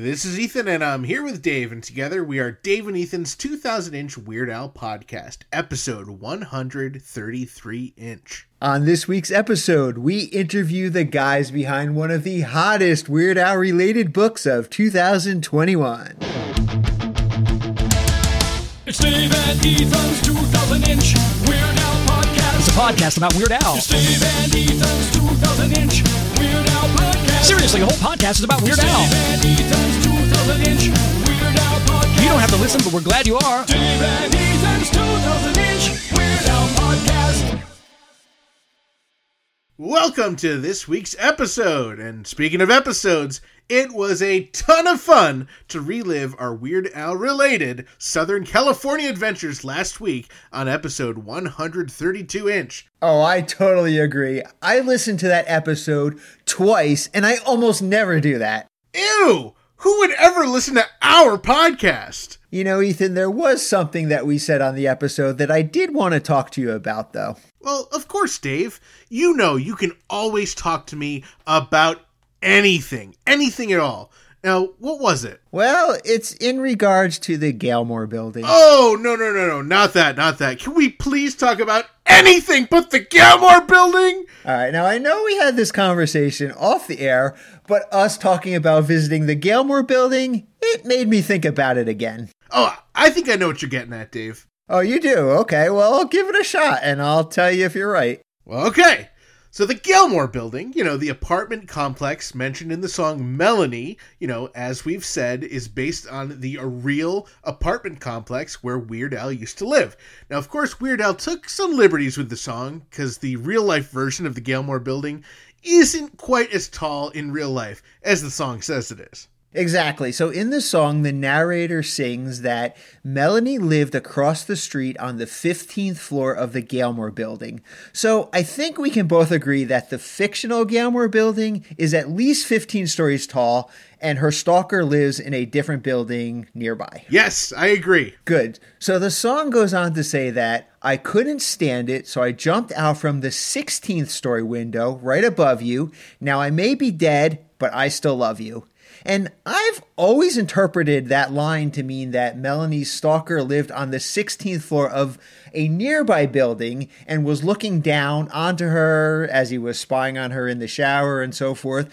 This is Ethan, and I'm here with Dave, and together we are Dave and Ethan's 2000 inch Weird Al podcast, episode 133 inch. On this week's episode, we interview the guys behind one of the hottest Weird Al related books of 2021. It's Dave and Ethan's 2000 inch Weird Al podcast. It's a podcast about Weird Al. It's Dave and Ethan's 2000 inch Weird Al podcast. Seriously, the whole podcast is about Weird Al. Dave and Ethan's 2000 inch Weird Al podcast. You don't have to listen, but we're glad you are. Welcome to this week's episode. And speaking of episodes, it was a ton of fun to relive our Weird Al related Southern California adventures last week on episode 132 inch. Oh, I totally agree. I listened to that episode twice, and I almost never do that. Ew! Who would ever listen to our podcast? You know, Ethan, there was something that we said on the episode that I did want to talk to you about, though. Well, of course, Dave. You know you can always talk to me about anything, anything at all. Now, what was it? Well, it's in regards to the Gilmore building. Oh, no, no, no, no, not that, not that. Can we please talk about anything but the Gilmore building? All right, now I know we had this conversation off the air, but us talking about visiting the Gilmore building, it made me think about it again. Oh, I think I know what you're getting at, Dave. Oh, you do? Okay, well, I'll give it a shot and I'll tell you if you're right. Okay. So the Gilmore building, you know, the apartment complex mentioned in the song Melanie, you know, as we've said, is based on the real apartment complex where Weird Al used to live. Now, of course, Weird Al took some liberties with the song because the real life version of the Gilmore building isn't quite as tall in real life as the song says it is. Exactly. So in the song, the narrator sings that Melanie lived across the street on the 15th floor of the Gilmore building. So I think we can both agree that the fictional Gilmore building is at least 15 stories tall and her stalker lives in a different building nearby. Yes, I agree. Good. So the song goes on to say that I couldn't stand it, so I jumped out from the 16th story window right above you. Now I may be dead, but I still love you. And I've always interpreted that line to mean that Melanie's stalker lived on the 16th floor of a nearby building and was looking down onto her as he was spying on her in the shower and so forth.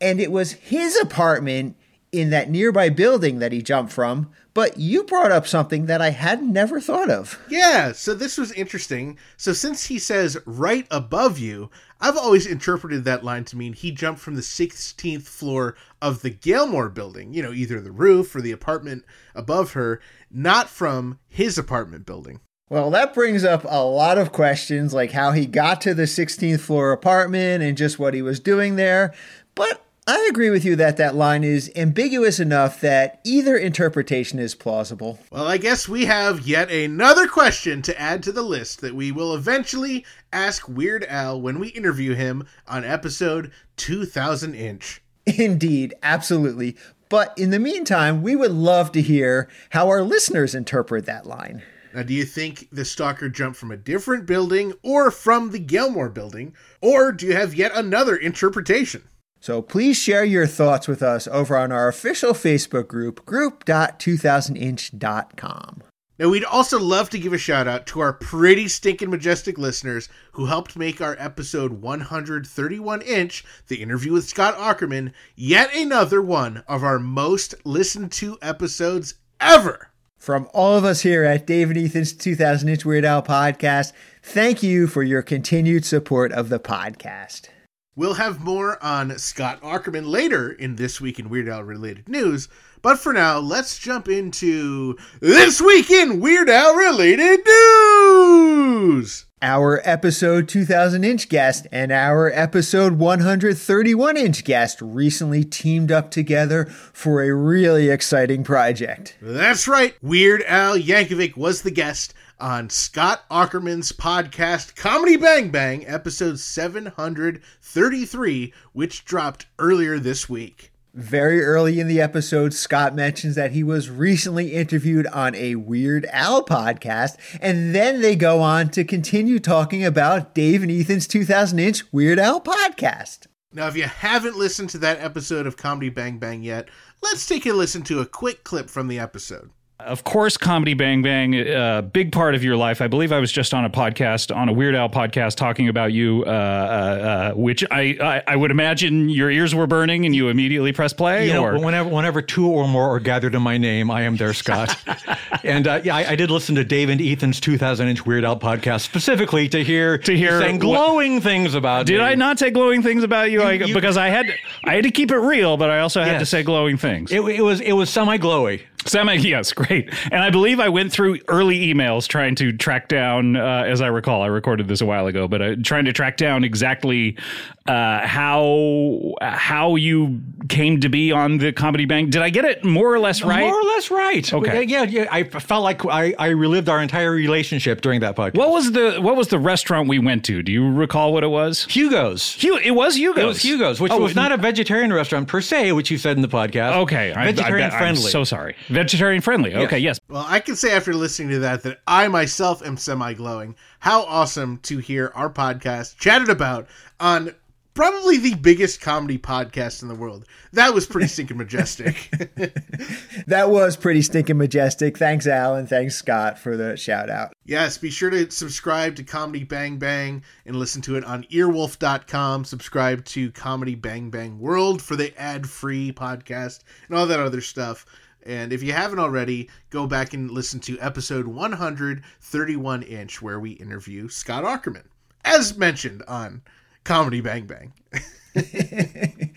And it was his apartment in that nearby building that he jumped from. But you brought up something that I had never thought of. Yeah, so this was interesting. So since he says right above you, I've always interpreted that line to mean he jumped from the 16th floor of the Gilmore building, you know, either the roof or the apartment above her, not from his apartment building. Well, that brings up a lot of questions like how he got to the 16th floor apartment and just what he was doing there. But I agree with you that that line is ambiguous enough that either interpretation is plausible. Well, I guess we have yet another question to add to the list that we will eventually ask Weird Al when we interview him on episode 2000 Inch. Indeed, absolutely. But in the meantime, we would love to hear how our listeners interpret that line. Now, do you think the stalker jumped from a different building or from the Gilmore building? Or do you have yet another interpretation? So please share your thoughts with us over on our official Facebook group, group.2000inch.com. Now, we'd also love to give a shout out to our pretty stinking majestic listeners who helped make our episode 131 inch, the interview with Scott Aukerman, yet another one of our most listened to episodes ever. From all of us here at Dave and Ethan's 2000 Inch Weird Al podcast, thank you for your continued support of the podcast. We'll have more on Scott Aukerman later in This Week in Weird Al related news, but for now, let's jump into This Week in Weird Al related news! Our episode 2000 inch guest and our episode 131 inch guest recently teamed up together for a really exciting project. That's right, Weird Al Yankovic was the guest on Scott Aukerman's podcast Comedy Bang Bang, episode 733, which dropped earlier this week. Very early in the episode, Scott mentions that he was recently interviewed on a Weird Al podcast, and then they go on to continue talking about Dave and Ethan's 2000 inch Weird Al podcast. Now, if you haven't listened to that episode of Comedy Bang Bang yet, let's take a listen to a quick clip from the episode. Of course, Comedy Bang Bang, a big part of your life. I believe I was just on a podcast, on a Weird Al podcast, talking about you, uh, uh, uh, which I, I, I would imagine your ears were burning and you immediately press play. You know, or whenever whenever two or more are gathered in my name, I am there, Scott. and uh, yeah, I, I did listen to Dave and Ethan's 2,000 inch Weird Al podcast specifically to hear To hear you saying what- glowing things about. You. Did me. I not say glowing things about you? I, you- because I had I had to keep it real, but I also had to say glowing things. It, it was it was semi glowy. Semi, yes, great. And I believe I went through early emails trying to track down, uh, as I recall, I recorded this a while ago, but uh, trying to track down exactly uh, how how you came to be on the Comedy Bang. Did I get it more or less right? More or less right. Okay. Yeah, yeah. I felt like I, I relived our entire relationship during that podcast. What was the what was the restaurant we went to? Do you recall what it was? Hugo's. Hu- it was Hugo's. It was Hugo's, which Oh, was not a vegetarian restaurant per se, which you said in the podcast. Okay, I- I vegetarian bet- I'm friendly. so sorry. Vegetarian friendly. Okay, yes. Well, I can say after listening to that that I myself am semi glowing. How awesome to hear our podcast chatted about on probably the biggest comedy podcast in the world. That was pretty stinking majestic. That was pretty stinking majestic. Thanks, Alan. Thanks, Scott, for the shout out. yes, be sure to subscribe to Comedy Bang Bang and listen to it on earwolf.com. Subscribe to Comedy Bang Bang World for the ad free podcast and all that other stuff. And if you haven't already, go back and listen to episode 131 inch, where we interview Scott Aukerman, as mentioned on Comedy Bang Bang.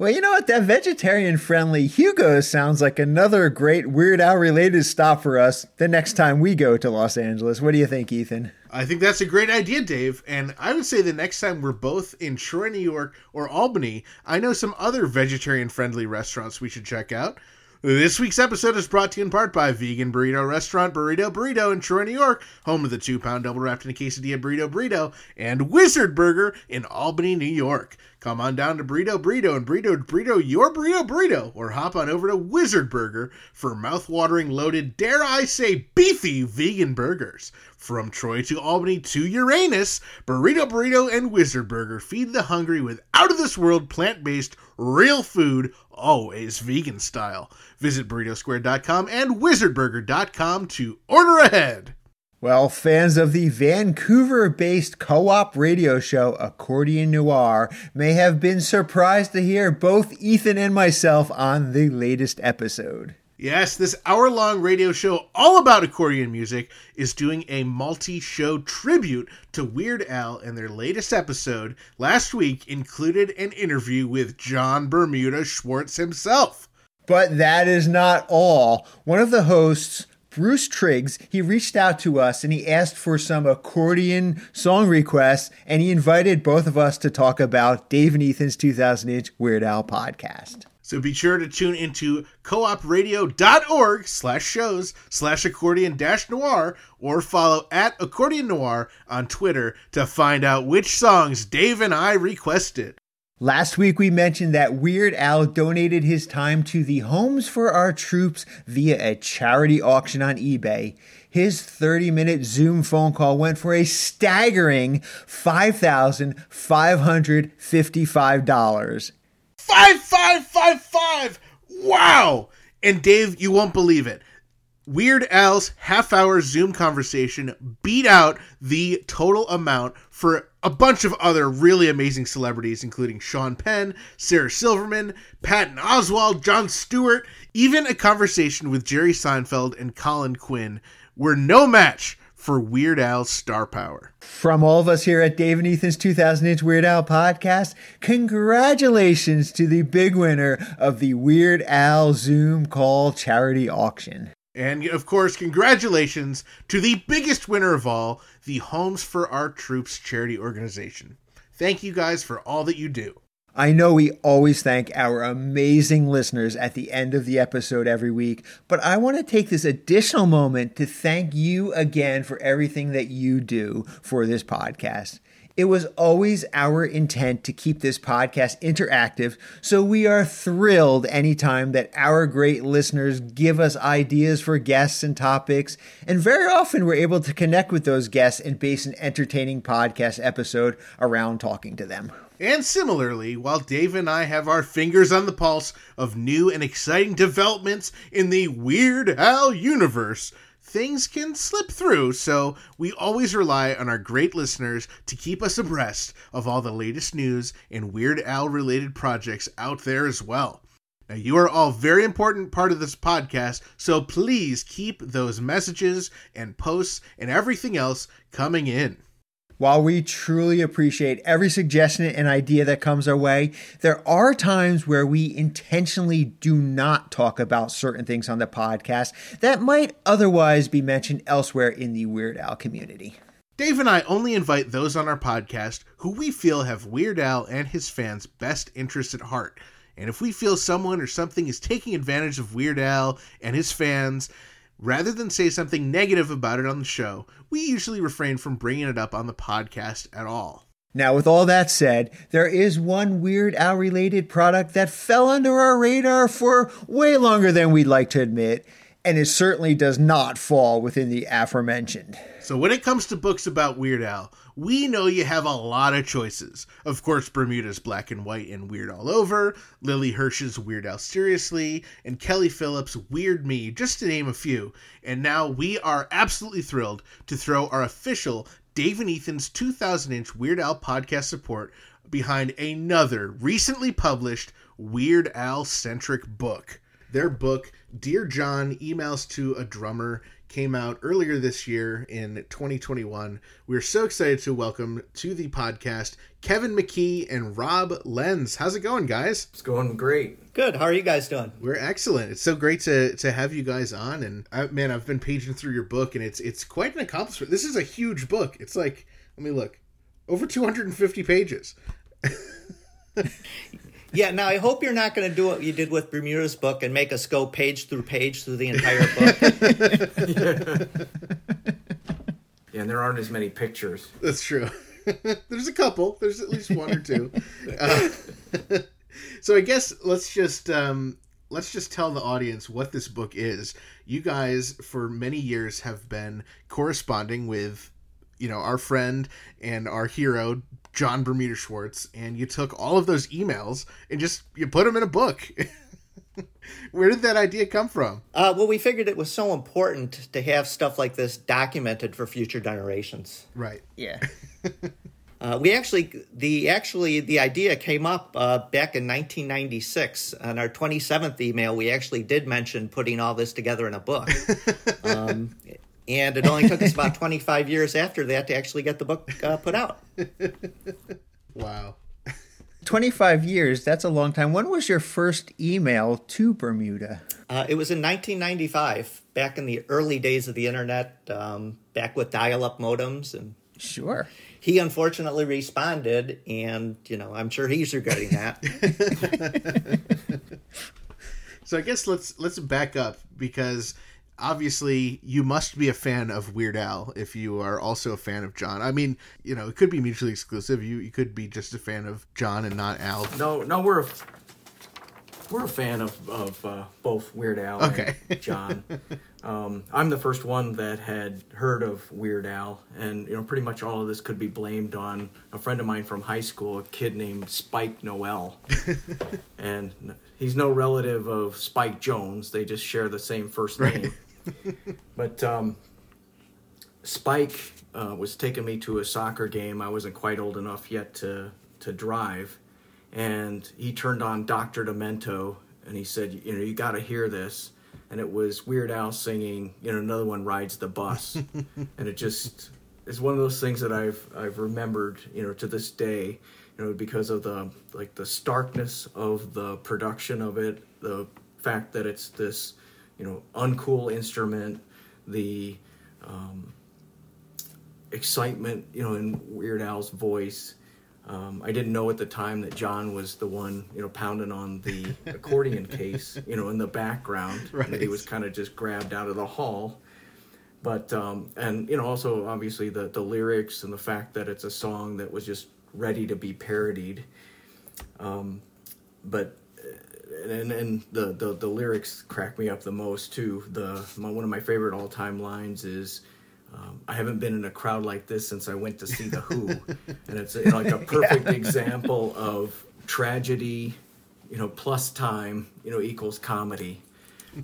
Well, you know what? That vegetarian friendly Hugo sounds like another great Weird Al related stop for us the next time we go to Los Angeles. What do you think, Ethan? I think that's a great idea, Dave. And I would say the next time we're both in Troy, New York or Albany, I know some other vegetarian friendly restaurants we should check out. This week's episode is brought to you in part by Vegan Burrito Restaurant Burrito Burrito in Troy, New York, home of the two pound double wrapped in a quesadilla burrito burrito, and Wizard Burger in Albany, New York. Come on down to Burrito Burrito and Burrito Burrito your Burrito Burrito, or hop on over to Wizard Burger for mouth-watering, loaded, dare I say, beefy vegan burgers. From Troy to Albany to Uranus, Burrito Burrito and Wizard Burger feed the hungry with out-of-this-world plant-based real food, always vegan style. Visit burritosquare.com and wizardburger.com to order ahead. Well, fans of the Vancouver based co op radio show Accordion Noir may have been surprised to hear both Ethan and myself on the latest episode. Yes, this hour long radio show all about accordion music is doing a multi show tribute to Weird Al, and their latest episode last week included an interview with John Bermuda Schwartz himself. But that is not all. One of the hosts, Bruce Triggs, he reached out to us and he asked for some accordion song requests and he invited both of us to talk about Dave and Ethan's 2000 inch Weird Al podcast. So be sure to tune into coopradio.org slash shows slash accordion dash noir or follow at accordion noir on Twitter to find out which songs Dave and I requested. Last week we mentioned that Weird Al donated his time to the Homes for Our Troops via a charity auction on eBay. His 30 minute Zoom phone call went for a staggering $5,555. Five, five, five, five. Wow. And Dave, you won't believe it. Weird Al's half hour Zoom conversation beat out the total amount for a bunch of other really amazing celebrities, including Sean Penn, Sarah Silverman, Patton Oswalt, Jon Stewart, even a conversation with Jerry Seinfeld and Colin Quinn were no match for Weird Al's star power. From all of us here at Dave and Ethan's 2000 inch Weird Al podcast, congratulations to the big winner of the Weird Al Zoom call charity auction. And of course, congratulations to the biggest winner of all, the Homes for Our Troops charity organization. Thank you guys for all that you do. I know we always thank our amazing listeners at the end of the episode every week, but I want to take this additional moment to thank you again for everything that you do for this podcast. It was always our intent to keep this podcast interactive, so we are thrilled anytime that our great listeners give us ideas for guests and topics, and very often we're able to connect with those guests and base an entertaining podcast episode around talking to them. And similarly, while Dave and I have our fingers on the pulse of new and exciting developments in the Weird Al universe, things can slip through, so we always rely on our great listeners to keep us abreast of all the latest news and Weird Al related projects out there as well. Now, you are all very important part of this podcast, so please keep those messages and posts and everything else coming in. While we truly appreciate every suggestion and idea that comes our way, there are times where we intentionally do not talk about certain things on the podcast that might otherwise be mentioned elsewhere in the Weird Al community. Dave and I only invite those on our podcast who we feel have Weird Al and his fans' best interests at heart. And if we feel someone or something is taking advantage of Weird Al and his fans, rather than say something negative about it on the show, we usually refrain from bringing it up on the podcast at all. Now, with all that said, there is one Weird Al related product that fell under our radar for way longer than we'd like to admit, and it certainly does not fall within the aforementioned. So when it comes to books about Weird Al, we know you have a lot of choices. Of course, Bermuda's Black and White and Weird All Over, Lily Hirsch's Weird Al Seriously, and Kelly Phillips' Weird Me, just to name a few. And now we are absolutely thrilled to throw our official Dave and Ethan's 2000 inch Weird Al podcast support behind another recently published Weird Al centric book. Their book, Dear John Emails to a Drummer, came out earlier this year in 2021. We're so excited to welcome to the podcast Kevin McKee and Rob Lenz. How's it going, guys? It's going great. Good. How are you guys doing? We're excellent. It's so great to to have you guys on. And I, man, I've been paging through your book, and it's it's quite an accomplishment. This is a huge book. It's like let me look, over 250 pages. Yeah, now I hope you're not going to do what you did with Bermuda's book and make us go page through page through the entire book. Yeah, and there aren't as many pictures. That's true. There's a couple. There's at least one or two. Uh, so I guess let's just um, let's just tell the audience what this book is. You guys, for many years, have been corresponding with, you know, our friend and our hero John Bermuda Schwartz, and you took all of those emails and just you put them in a book. Where did that idea come from? uh, well, we figured it was so important to have stuff like this documented for future generations. Right. Yeah. Uh, we actually, the actually, the idea came up uh, back in 1996. On our 27th email, we actually did mention putting all this together in a book. um, and it only took us about 25 years after that to actually get the book uh, put out. Wow. 25 years, that's a long time. When was your first email to Bermuda? Uh, it was in 1995, back in the early days of the internet, um, back with dial-up modems, and Sure. he unfortunately responded, and you know I'm sure he's regretting that. So I guess let's let's back up because obviously you must be a fan of Weird Al if you are also a fan of John. I mean, you know, it could be mutually exclusive. You you could be just a fan of John and not Al. No, no, we're a, we're a fan of of uh, both Weird Al Okay. and John. um, I'm the first one that had heard of Weird Al, and you know, pretty much all of this could be blamed on a friend of mine from high school, a kid named Spike Noel, and he's no relative of Spike Jones. They just share the same first name. but um, Spike uh, was taking me to a soccer game. I wasn't quite old enough yet to to drive, and he turned on Doctor Demento, and he said, "You know, you got to hear this." And it was Weird Al singing, you know, another one rides the bus, and it just is one of those things that I've I've remembered, you know, to this day, you know, because of the like the starkness of the production of it, the fact that it's this, you know, uncool instrument, the um, excitement, you know, in Weird Al's voice. Um, I didn't know at the time that John was the one, you know, pounding on the accordion case, you know, in the background. that he was kind of just grabbed out of the hall. But um, and you know, also obviously the the lyrics and the fact that it's a song that was just ready to be parodied. Um, but and and the, the the lyrics crack me up the most too. The my, one of my favorite all time lines is, um, I haven't been in a crowd like this since I went to see the Who, and it's like a perfect example of tragedy, you know, plus time, you know, equals comedy,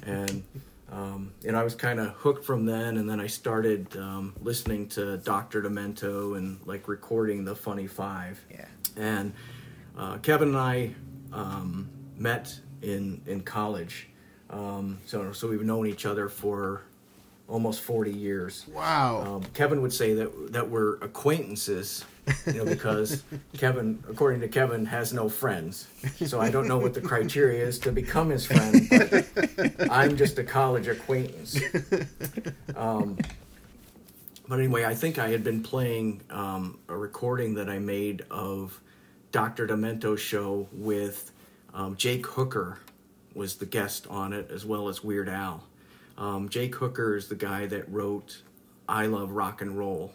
and um, and I was kind of hooked from then, and then I started um, listening to Doctor Demento and like recording the Funny Five. Yeah. And uh, Kevin and I um, met in in college, um, so so we've known each other for almost forty years. Wow. Um, Kevin would say that that we're acquaintances, you know, because Kevin, according to Kevin, has no friends. So I don't know what the criteria is to become his friend. I'm just a college acquaintance. Um, but anyway, I think I had been playing um, a recording that I made of Dr. Demento's show with um, Jake Hooker was the guest on it, as well as Weird Al. Um, Jake Hooker is the guy that wrote "I Love Rock and Roll,"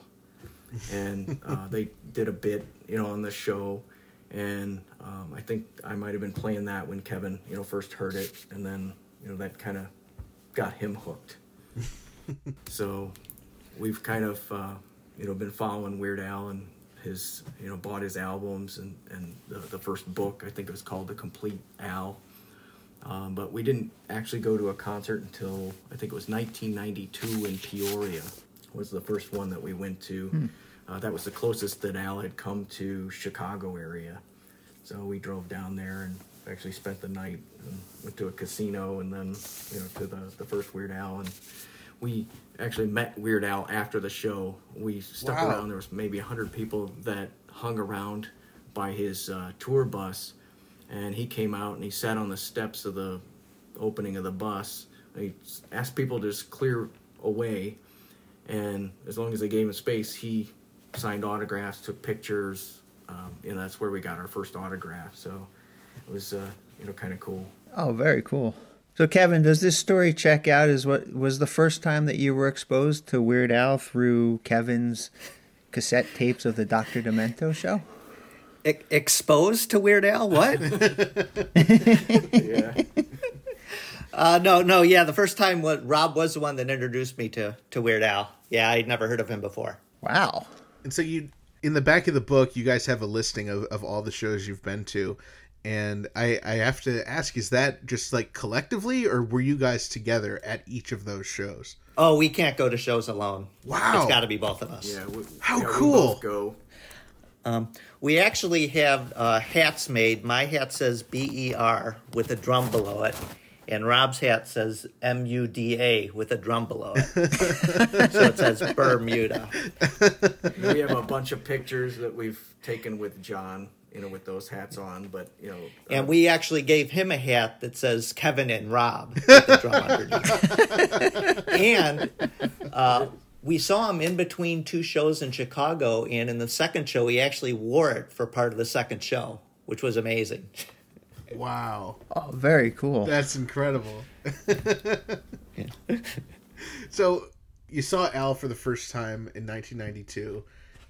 and uh, they did a bit, you know, on the show. And um, I think I might have been playing that when Kevin, you know, first heard it, and then you know that kind of got him hooked. so we've kind of uh, you know been following Weird Al and his you know bought his albums and and the, the first book I think it was called The Complete Al. Um, but we didn't actually go to a concert until I think it was 1992 in Peoria was the first one that we went to. Uh, that was the closest that Al had come to Chicago area. So we drove down there and actually spent the night and went to a casino and then you know to the the first Weird Al and we actually met Weird Al after the show. We stuck Wow. around. There was maybe hundred people that hung around by his uh, tour bus, and he came out and he sat on the steps of the opening of the bus. He asked people to just clear away, and as long as they gave him space, he signed autographs, took pictures. Um, you know, that's where we got our first autograph. So it was, uh, you know, kind of cool. Oh, very cool. So, Kevin, does this story check out as what was the first time that you were exposed to Weird Al through Kevin's cassette tapes of the Dr. Demento show? E- exposed to Weird Al? What? Yeah. uh, no, no, yeah. The first time, what Rob was the one that introduced me to to Weird Al. Yeah, I'd never heard of him before. Wow. And so you in the back of the book, you guys have a listing of, of all the shows you've been to. And I, I have to ask, is that just like collectively or were you guys together at each of those shows? Oh, we can't go to shows alone. Wow. it's got to be both of us. Yeah. We, How yeah, we cool. both go. Um, we actually have uh, hats made. My hat says B E R with a drum below it, and Rob's hat says M U D A with a drum below it. so it says Bermuda. we have a bunch of pictures that we've taken with John, you know, with those hats on. But you know, And we actually gave him a hat that says Kevin and Rob the drum underneath. and uh, we saw him in between two shows in Chicago, and in the second show, he actually wore it for part of the second show, which was amazing. Wow. Oh, very cool. That's incredible. so you saw Al for the first time in 1992,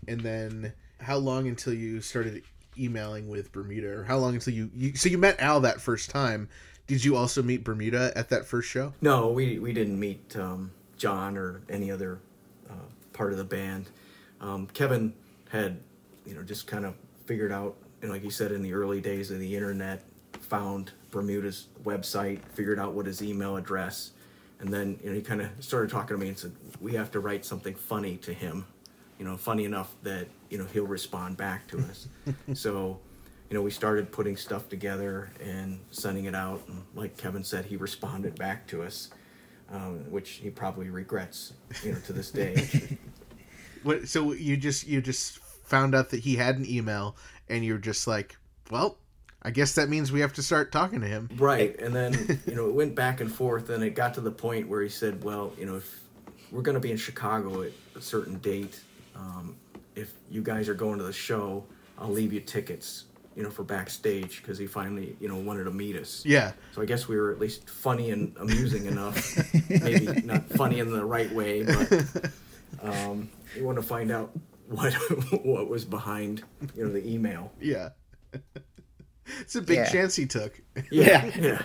and then how long until you started emailing with Bermuda, or how long until you, you so you met Al that first time? Did you also meet Bermuda at that first show? no, we we didn't meet um, John or any other uh, part of the band. Um, Kevin had, you know, just kind of figured out, know, like you said, in the early days of the internet, found Bermuda's website, figured out what his email address, and then you know he kind of started talking to me and said, "We have to write something funny to him, you know, funny enough that you know he'll respond back to us." so, you know, we started putting stuff together and sending it out, and like Kevin said, he responded back to us, um, which he probably regrets, you know, to this day. What? So you just you just found out that he had an email, and you're just like, well, I guess that means we have to start talking to him. Right, and then you know it went back and forth, and it got to the point where he said, "Well, you know, if we're going to be in Chicago at a certain date, um, if you guys are going to the show, I'll leave you tickets, you know, for backstage because he finally, you know, wanted to meet us. Yeah. So I guess we were at least funny and amusing enough. Maybe not funny in the right way, but um, you want to find out what what was behind, you know, the email. Yeah. it's a big Yeah. chance he took. Yeah. Yeah.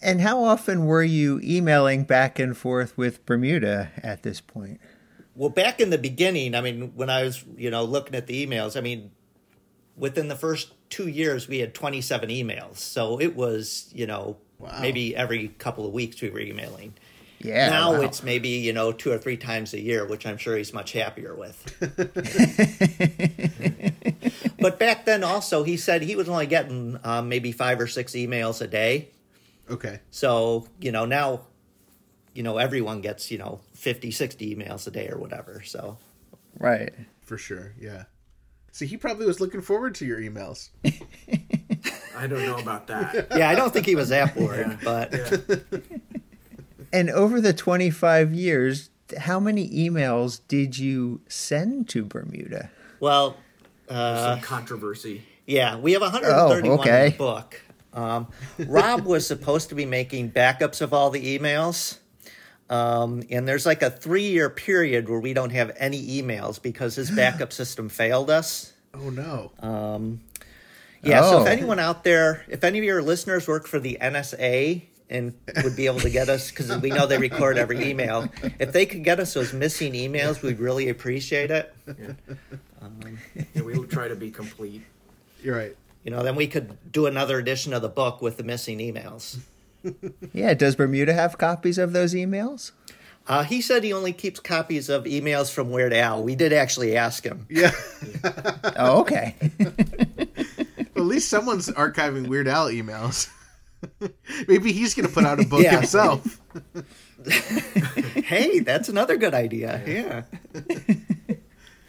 And how often were you emailing back and forth with Bermuda at this point? Well, back in the beginning, I mean, when I was, you know, looking at the emails, I mean, within the first two years, we had 27 emails. So it was, you know, maybe every couple of weeks we were emailing. Yeah. now wow. it's maybe, you know, two or three times a year, which I'm sure he's much happier with. but back then, also, he said he was only getting um, maybe five or six emails a day. Okay. So, you know, now, you know, everyone gets, you know, 50, 60 emails a day or whatever. So, right. For sure. Yeah. See, he probably was looking forward to your emails. I don't know about that. yeah, I don't think he was that bored, but Yeah. And over the 25 years, how many emails did you send to Bermuda? well, Some controversy. yeah, we have 131 Oh, okay. in the book. Um, Rob was supposed to be making backups of all the emails. Um, and there's like a three year period where we don't have any emails because his backup system failed us. Oh no. Yeah, so Oh. if anyone out there, if any of your listeners work for the NSA and would be able to get us, because we know they record every email, if they could get us those missing emails, we'd really appreciate it. Yeah, we will try to be complete. You're right. You know, then we could do another edition of the book with the missing emails. Yeah, does Bermuda have copies of those emails? Uh, he said he only keeps copies of emails from Weird Al. We did actually ask him. Yeah. Oh, okay. At least someone's archiving Weird Al emails. Maybe he's going to put out a book Yeah. himself. Hey, that's another good idea. Yeah.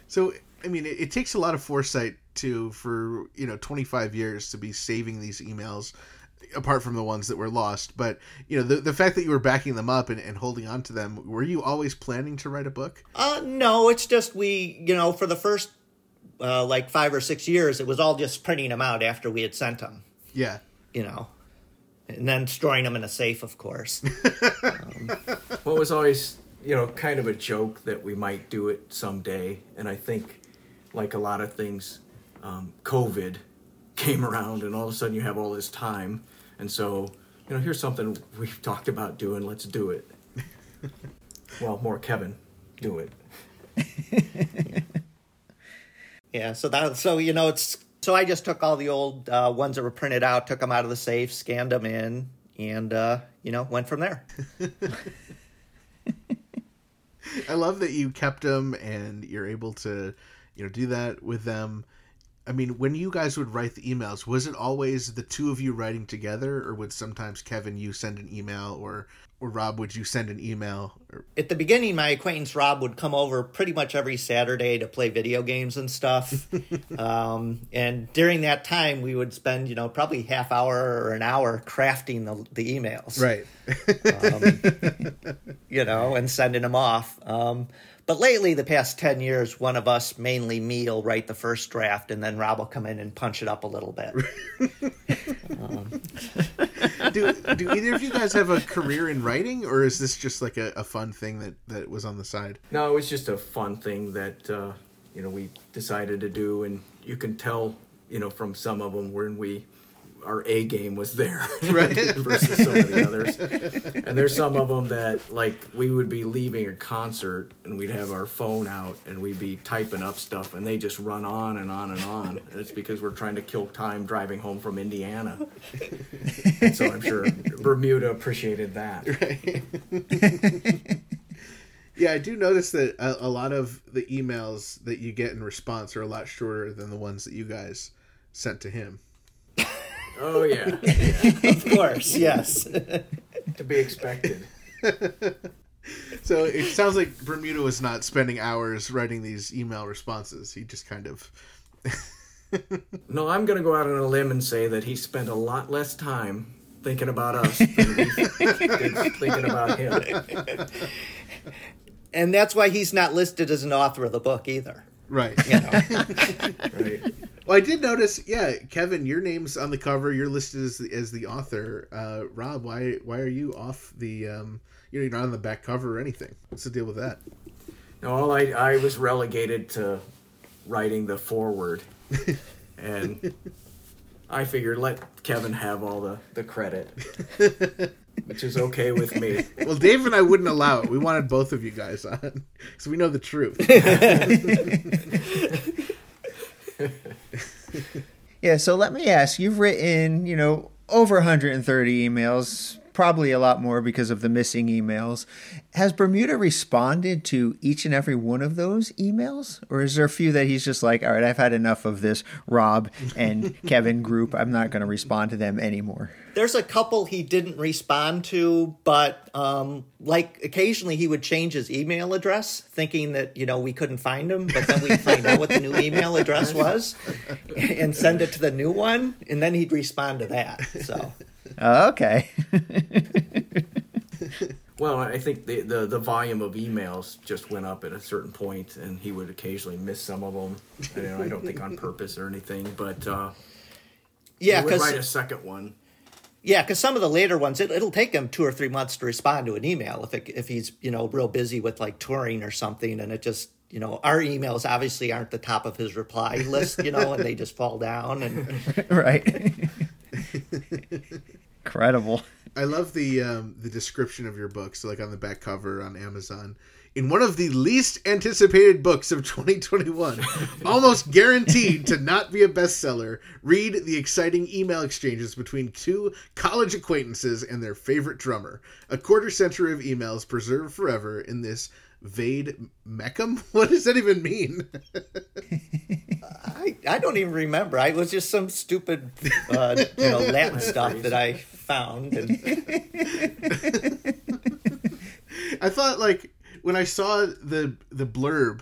So, I mean, it, it takes a lot of foresight to, for, you know, 25 years to be saving these emails, apart from the ones that were lost. But, you know, the, the fact that you were backing them up and, and holding on to them, were you always planning to write a book? Uh, no, it's just we, you know, for the first uh, like five or six years, it was all just printing them out after we had sent them. Yeah. you know, and then storing them in a safe, of course. Well, it was always, you know, kind of a joke that we might do it someday. And I think, like a lot of things, um, COVID came around, and all of a sudden you have all this time. And so, you know, here's something we've talked about doing. Let's do it. well, more Kevin, do it. yeah, so that so you know it's so I just took all the old uh, ones that were printed out, took them out of the safe, scanned them in, and uh, you know went from there. I love that you kept them and you're able to, you know, do that with them. I mean, when you guys would write the emails, was it always the two of you writing together, or would sometimes Kevin you send an email, or or Rob would you send an email? Or, At the beginning, my acquaintance Rob would come over pretty much every Saturday to play video games and stuff. um, and during that time, we would spend you know probably half hour or an hour crafting the, the emails. right. you know, and sending them off. Um, but lately, the past 10 years, one of us, mainly me, will write the first draft, and then Rob will come in and punch it up a little bit. do do either of you guys have a career in writing, or is this just like a, a fun thing that that was on the side? No, it was just a fun thing that uh, you know we decided to do, and you can tell you know from some of them when we our A game was there Right. versus some of the others. And there's some of them that like we would be leaving a concert and we'd have our phone out and we'd be typing up stuff and they just run on and on and on. And it's because we're trying to kill time driving home from Indiana. And so I'm sure Bermuda appreciated that. Right. Yeah, I do notice that a, a lot of the emails that you get in response are a lot shorter than the ones that you guys sent to him. Oh yeah, of course, yes. to be expected. So it sounds like Bermuda was not spending hours writing these email responses. He just kind of No, I'm going to go out on a limb and say that he spent a lot less time thinking about us than thinking about him. and that's why he's not listed as an author of the book either. right. You know? Right. Well, I did notice. Yeah, Kevin, your name's on the cover. You're listed as the, as the author. Uh, Rob, why why are you off the? Um, you know, you're not on the back cover or anything. What's the deal with that? No, all I, I was relegated to writing the forward. And I figured let Kevin have all the, the credit. which is okay with me. Well, Dave and I wouldn't allow it. We wanted both of you guys on, so we know the truth. Yeah, so let me ask you've written, you know, over 130 emails, probably a lot more because of the missing emails. Has Bermuda responded to each and every one of those emails? Or is there a few that he's just like, all right, I've had enough of this Rob and Kevin group. I'm not going to respond to them anymore? There's a couple he didn't respond to, but um, like occasionally he would change his email address, thinking that you know we couldn't find him, but then we'd find out what the new email address was, and send it to the new one, and then he'd respond to that. So Oh, okay. Well, I think the, the the volume of emails just went up at a certain point, and he would occasionally miss some of them. You know, I don't think on purpose or anything, but uh, yeah, he would write a second one. Yeah, because some of the later ones, it, it'll take him two or three months to respond to an email if it, if he's you know real busy with like touring or something, and it just you know our emails obviously aren't the top of his reply list, you know, and they just fall down. And right. Incredible. I love the um, the description of your book. So, like on the back cover on Amazon, in one of the least anticipated books of 2021, almost guaranteed to not be a bestseller, read the exciting email exchanges between two college acquaintances and their favorite drummer. A quarter century of emails preserved forever in this Vade Mecum? What does that even mean? I, I don't even remember. I was just some stupid uh, you know Latin stuff that I found. And I thought like when I saw the the blurb,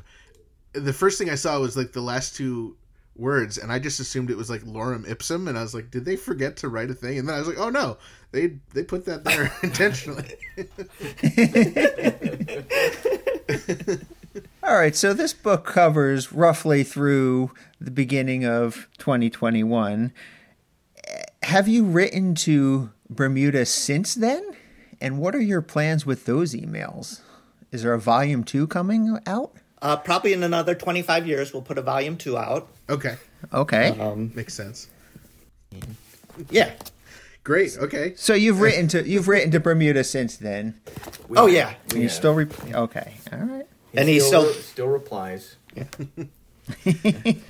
the first thing I saw was like the last two words, and I just assumed it was like lorem ipsum, and I was like, did they forget to write a thing? And then I was like, oh no, they they put that there intentionally. All right, so this book covers roughly through the beginning of 2021. Have you written to Bermuda since then? And what are your plans with those emails? Is there a volume two coming out? uh, probably in another twenty five years, we'll put a volume two out. okay, Okay. makes sense. Yeah. Great. Okay. so you've written to you've written to Bermuda since then. We- Oh yeah. And you still re- okay. All right. And he still still still replies.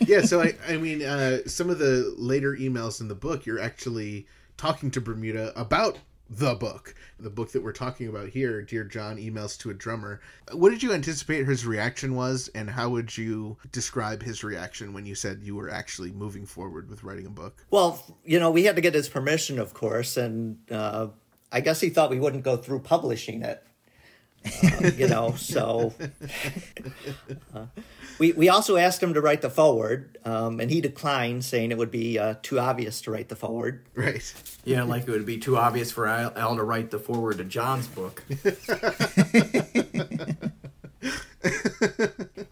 Yeah. So I I mean uh, some of the later emails in the book, you're actually talking to Bermuda about the book, the book that we're talking about here, Dear John, emails to a drummer. What did you anticipate his reaction was, and how would you describe his reaction when you said you were actually moving forward with writing a book? Well, you know, we had to get his permission, of course, and uh, I guess he thought we wouldn't go through publishing it. Uh, you know, so uh, we we also asked him to write the forward, um, and he declined, saying it would be uh, too obvious to write the forward. Right. Yeah, like it would be too obvious for Al, Al to write the forward to John's book.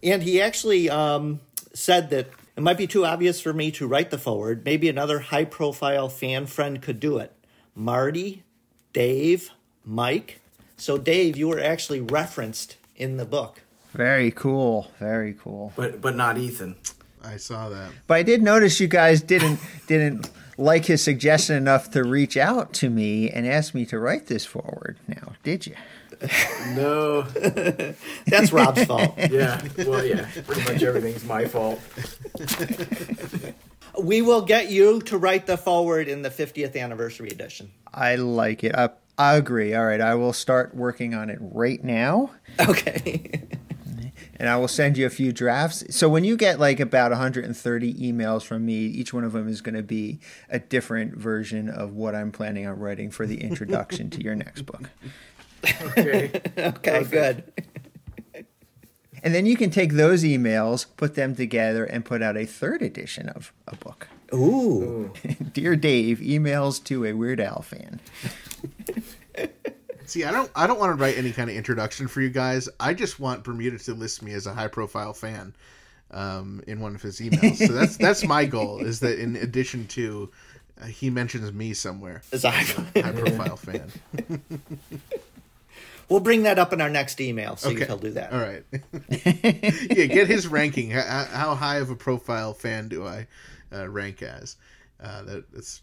And he actually um, said that it might be too obvious for me to write the forward. Maybe another high profile fan friend could do it. Marty, Dave, Mike. So, Dave, you were actually referenced in the book. Very cool. Very cool. But but not Ethan. I saw that. But I did notice you guys didn't didn't like his suggestion enough to reach out to me and ask me to write this forward. Now, did you? No. That's Rob's fault. Yeah. Well, yeah. Pretty much everything's my fault. We will get you to write the forward in the 50th anniversary edition. I like it. I, I agree. All right, I will start working on it right now. Okay. and I will send you a few drafts. So when you get like about 130 emails from me, each one of them is going to be a different version of what I'm planning on writing for the introduction to your next book. Okay. okay, good. And then you can take those emails, put them together, and put out a third edition of a book. Ooh. Dear Dave, emails to a Weird Al fan. See, I don't I don't want to write any kind of introduction for you guys. I just want Bermuda to list me as a high profile fan um, in one of his emails. So that's that's my goal is that in addition to uh, he mentions me somewhere, As I- high profile fan. we'll bring that up in our next email, see Okay. if he'll do that. All right. yeah, get his ranking. How, how high of a profile fan do I uh, rank as? Uh, that, that's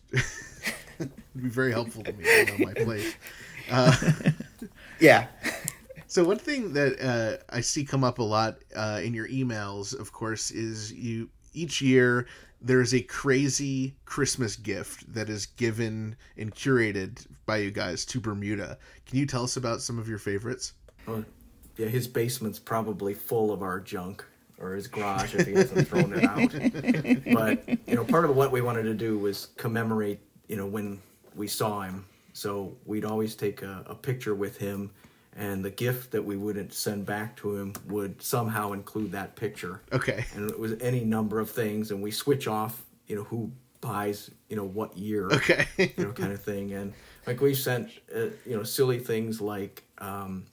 be very helpful to me know my place. Yeah. So one thing that uh, I see come up a lot uh, in your emails, of course, is you each year there's a crazy Christmas gift that is given and curated by you guys to Bermuda. Can you tell us about some of your favorites? Well, yeah, his basement's probably full of our junk, or his garage if he hasn't thrown it out. But you know, part of what we wanted to do was commemorate, you know, when we saw him. So we'd always take a, a picture with him, and the gift that we wouldn't send back to him would somehow include that picture. Okay. And it was any number of things, and we switch off, you know, who buys, you know, what year Okay. you know, kind of thing. And like we sent, uh, you know, silly things like um,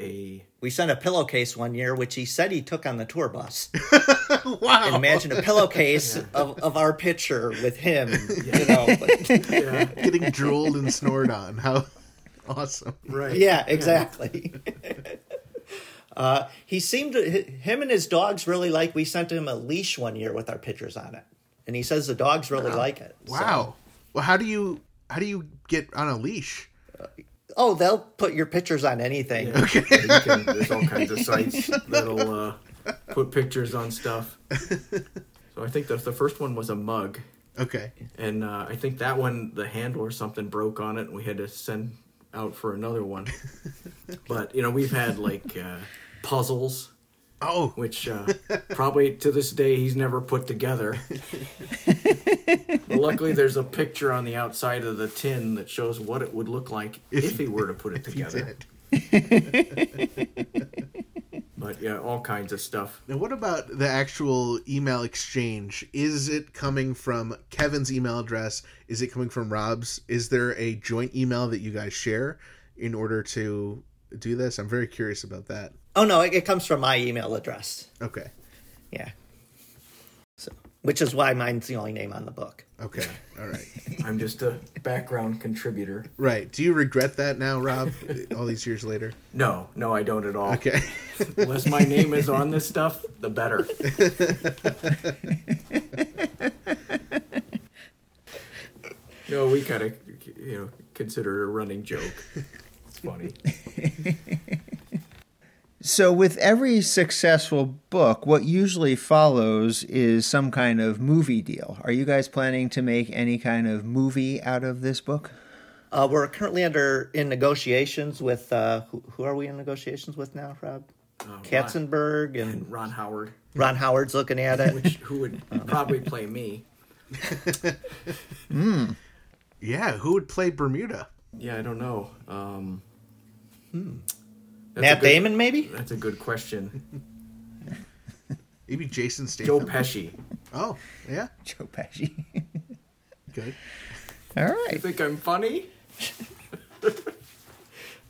a We sent a pillowcase one year, which he said he took on the tour bus. wow. And imagine a pillowcase of, of our picture with him, you know. But, yeah, Getting drooled and snored on. How awesome. right, yeah, exactly. Uh, he seemed to, him and his dogs really like. We sent him a leash one year with our pictures on it, and he says the dogs really like it. so- Wow. Well, how do you how do you get on a leash? Oh, they'll put your pictures on anything. Yeah, you can, there's all kinds of sites that'll uh, put pictures on stuff. So I think the the first one was a mug, Okay. and uh, I think that one the handle or something broke on it, and we had to send out for another one. But you know, we've had like uh, puzzles. Oh, which uh, probably to this day he's never put together. luckily, there's a picture on the outside of the tin that shows what it would look like if he were to put it together. But yeah, all kinds of stuff. Now, what about the actual email exchange? Is it coming from Kevin's email address? Is it coming from Rob's? Is there a joint email that you guys share in order to do this? I'm very curious about that. Oh no, it, it comes from my email address. Okay. Yeah. So, which is why mine's the only name on the book. Okay. All right. I'm just a background contributor. Right. Do you regret that now, Rob, all these years later? No, no, I don't at all. Okay. The less my name is on this stuff, the better. no, we kind of, you know, consider it a running joke. It's funny. So, with every successful book, what usually follows is some kind of movie deal. Are you guys planning to make any kind of movie out of this book? Uh, we're currently under in negotiations with uh, who, who are we in negotiations with now, Rob? Katzenberg and Ron Howard, Ron Howard's looking at it. which who would probably play me. Yeah. Who would play Bermuda? Yeah, I don't know. Um, that's Matt good- Damon, maybe? That's a good question. Maybe Jason Statham. Joe Statham. Pesci. Oh, yeah. Joe Pesci. Good. All right. You think I'm funny?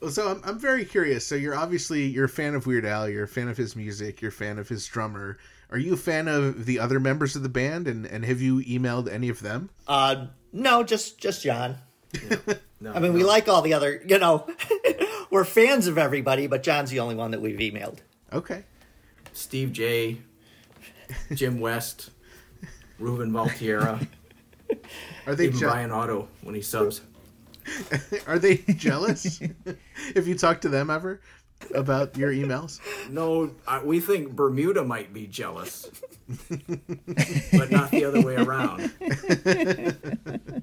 Well, so I'm, I'm very curious. So you're obviously you're a fan of Weird Al. You're a fan of his music. You're a fan of his drummer. Are you a fan of the other members of the band? And and have you emailed any of them? Uh, no, just just John. No, I mean, we like all the other, you know, we're fans of everybody, but John's the only one that we've emailed. Okay. Steve Jay, Jim West, Ruben Valtierra, Are they even je- Brian Otto when he subs. are they jealous? if you talk to them ever about your emails? No, I, we think Bermuda might be jealous, but not the other way around.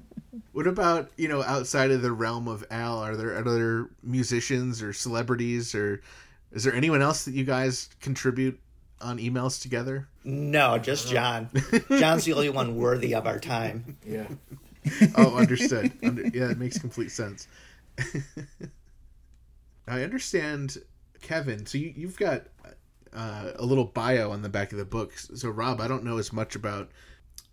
What about you know outside of the realm of Al? Are there other musicians or celebrities or is there anyone else that you guys contribute on emails together? No, just John. John's the only one worthy of our time. Yeah. Oh, understood. Under, yeah, it makes complete sense. I understand, Kevin. So you, you've got uh, a little bio on the back of the book. So Rob, I don't know as much about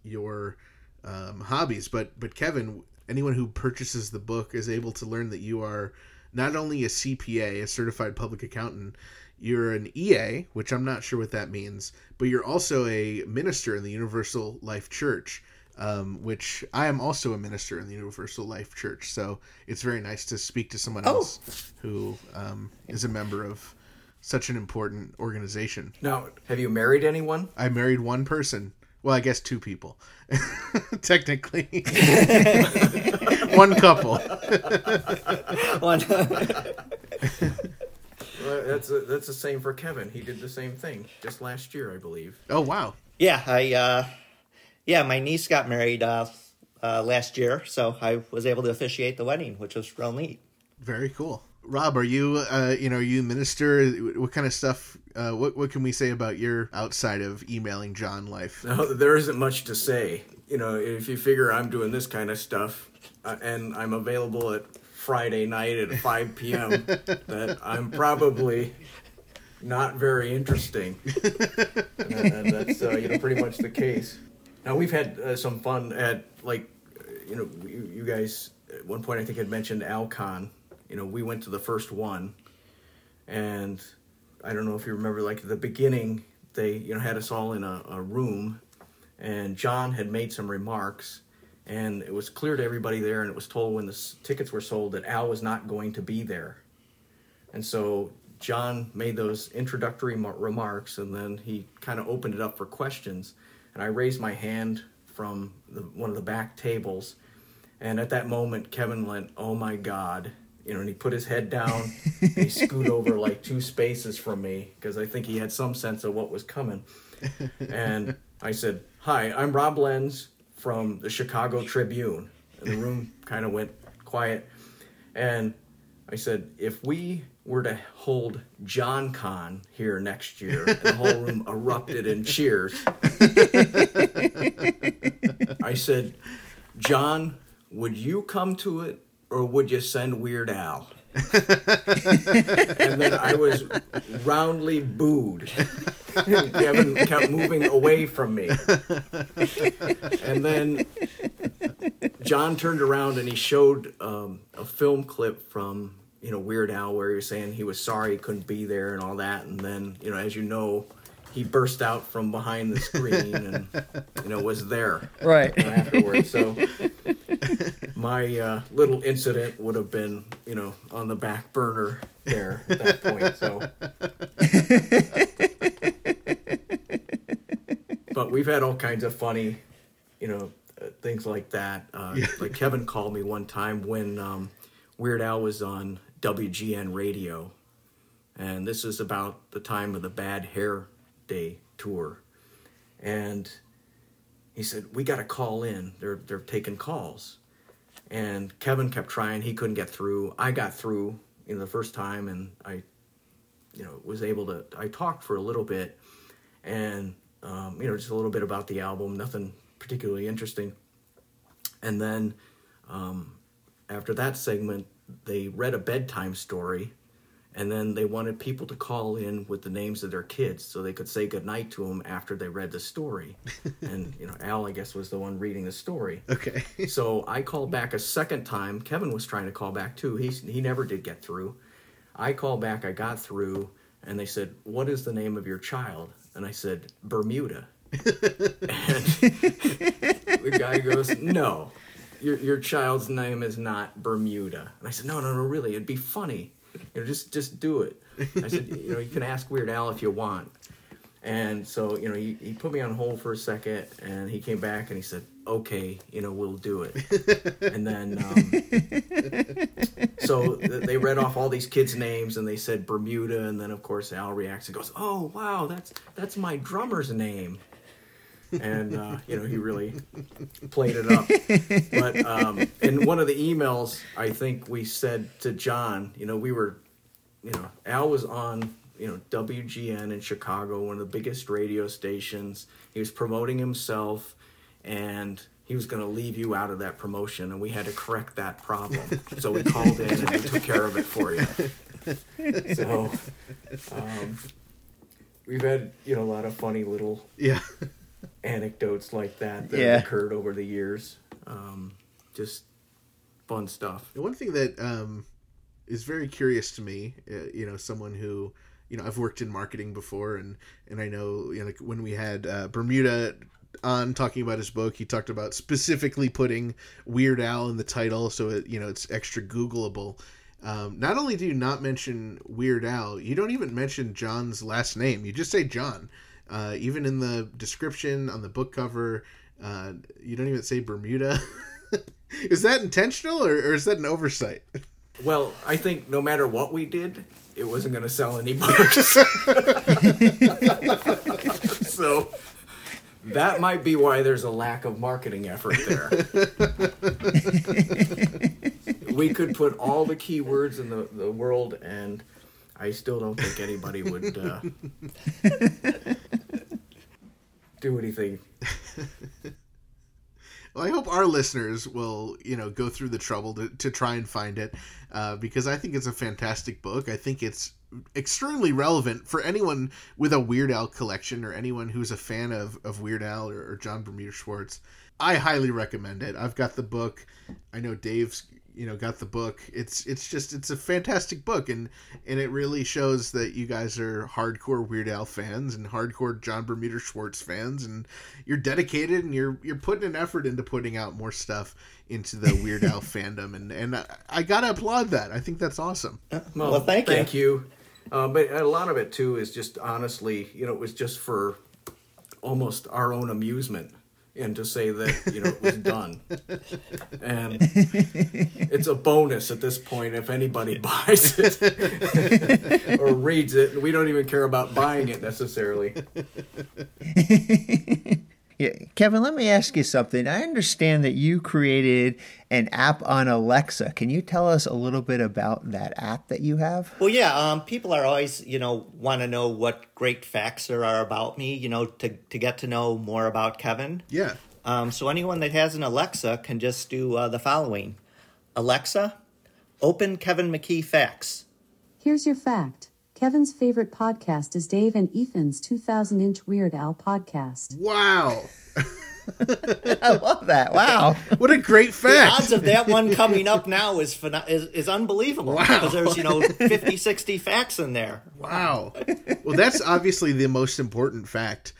your um, hobbies, but but Kevin, anyone who purchases the book is able to learn that you are not only a CPA, a certified public accountant. You're an EA, which I'm not sure what that means, but you're also a minister in the Universal Life Church um, which I am also a minister in the Universal Life Church. So it's very nice to speak to someone Oh. else who um, is a member of such an important organization. Now, have you married anyone? I married one person. Well, I guess two people, technically. one couple. One- Well, that's a, that's the same for Kevin. He did the same thing just last year, I believe. Oh wow. yeah, I uh, yeah, my niece got married uh, uh, last year, so I was able to officiate the wedding, which was real neat. Very cool. Rob, are you uh, you know, are you minister? What kind of stuff uh, what what can we say about your outside of emailing John life? No, there isn't much to say. You know, if you figure I'm doing this kind of stuff uh, and I'm available at Friday night at 5 p.m., that I'm probably not very interesting. and, and that's uh, you know pretty much the case. Now we've had uh, some fun at like uh, you know you, you guys at one point I think had mentioned Alcon. You know we went to the first one, and I don't know if you remember like at the beginning they you know had us all in a, a room, and John had made some remarks. And it was clear to everybody there, and it was told when the s- tickets were sold that Al was not going to be there. And so John made those introductory mar- remarks, and then he kind of opened it up for questions. And I raised my hand from the, one of the back tables, and at that moment, Kevin went, "Oh my God!" You know, and he put his head down. and he scooted over like two spaces from me because I think he had some sense of what was coming. And I said, "Hi, I'm Rob Lenz from the Chicago Tribune." And the room kind of went quiet. And I said, if we were to hold John Con here next year, and the whole room erupted in cheers. I said, John, would you come to it or would you send Weird Al? and then I was roundly booed. Kevin kept moving away from me. And then John turned around and he showed um, a film clip from you know Weird Al where he was saying he was sorry he couldn't be there and all that, and then you know as you know he burst out from behind the screen and you know was there Right. afterwards. So my uh, little incident would have been you know on the back burner there at that point. So. But we've had all kinds of funny, you know, uh, things like that. Uh, Like Kevin called me one time when um, Weird Al was on WGN radio, and this is about the time of the Bad Hair Day tour, and he said we got to call in. They're they're taking calls, and Kevin kept trying. He couldn't get through. I got through, you know, the first time, and I, you know, was able to. I talked for a little bit, and um, you know, just a little bit about the album. Nothing particularly interesting. And then um, after that segment, they read a bedtime story, and then they wanted people to call in with the names of their kids so they could say goodnight to them after they read the story. and you know, Al, I guess, was the one reading the story. Okay. So I called back a second time. Kevin was trying to call back too. He he never did get through. I called back. I got through, and they said, "What is the name of your child?" And I said, "Bermuda." and the guy goes, "No, your your child's name is not Bermuda." And I said, "No, no, no, really, it'd be funny. You know, just just do it." I said, "You know, you can ask Weird Al if you want." And so, you know, he, he put me on hold for a second and he came back and he said, okay, you know, we'll do it. and then, um, so th- they read off all these kids' names and they said Bermuda. And then, of course, Al reacts and goes, oh, wow, that's, that's my drummer's name. And, uh, you know, he really played it up. But um, in one of the emails, I think we said to John, you know, we were you know, Al was on, you know, WGN in Chicago, one of the biggest radio stations. He was promoting himself and he was going to leave you out of that promotion and we had to correct that problem. so we called in and we took care of it for you. So um, we've had, you know, a lot of funny little Yeah. Anecdotes like that that Yeah. occurred over the years. Um, just fun stuff. The one thing that um, is very curious to me, uh, you know, someone who, you know, I've worked in marketing before, and and I know, you know, like when we had uh, Bermuda on talking about his book, he talked about specifically putting Weird Al in the title, so it, you know, it's extra Googleable. Um, not only do you not mention Weird Al, you don't even mention John's last name. You just say John. Uh, even in the description on the book cover, uh, you don't even say Bermuda. Is that intentional or, or is that an oversight? Well, I think no matter what we did, it wasn't going to sell any books. so that might be why there's a lack of marketing effort there. we could put all the keywords in the, the world, and I still don't think anybody would uh, do anything. Well, I hope our listeners will, you know, go through the trouble to, to try and find it, uh, because I think it's a fantastic book. I think it's extremely relevant for anyone with a Weird Al collection or anyone who's a fan of, of Weird Al or, or John Bermuda Schwartz. I highly recommend it. I've got the book. I know Dave's, you know, got the book. It's it's just it's a fantastic book, and and it really shows that you guys are hardcore Weird Al fans and hardcore John Bermuda Schwartz fans, and you're dedicated and you're you're putting an effort into putting out more stuff into the Weird Al fandom, and and I, I gotta applaud that. I think that's awesome. Well, thank you. Thank you. Uh, but a lot of it too is just honestly, you know, it was just for almost our own amusement and to say that you know it was done. And it's a bonus at this point if anybody buys it or reads it. We don't even care about buying it necessarily Yeah, Kevin, let me ask you something. I understand that you created an app on Alexa. Can you tell us a little bit about that app that you have? Well, yeah, um, people are always, you know, want to know what great facts there are about me, you know, to, to get to know more about Kevin. Yeah. Um, so anyone that has an Alexa can just do uh, the following Alexa, open Kevin McKee facts. Here's your fact Kevin's favorite podcast is Dave and Ethan's 2000 inch Weird Al podcast. Wow. I love that. Wow. What a great fact. The odds of that one coming up now is pheno- is, is unbelievable Wow. because there's, you know, 50, 60 facts in there. Wow. Well, that's obviously the most important fact.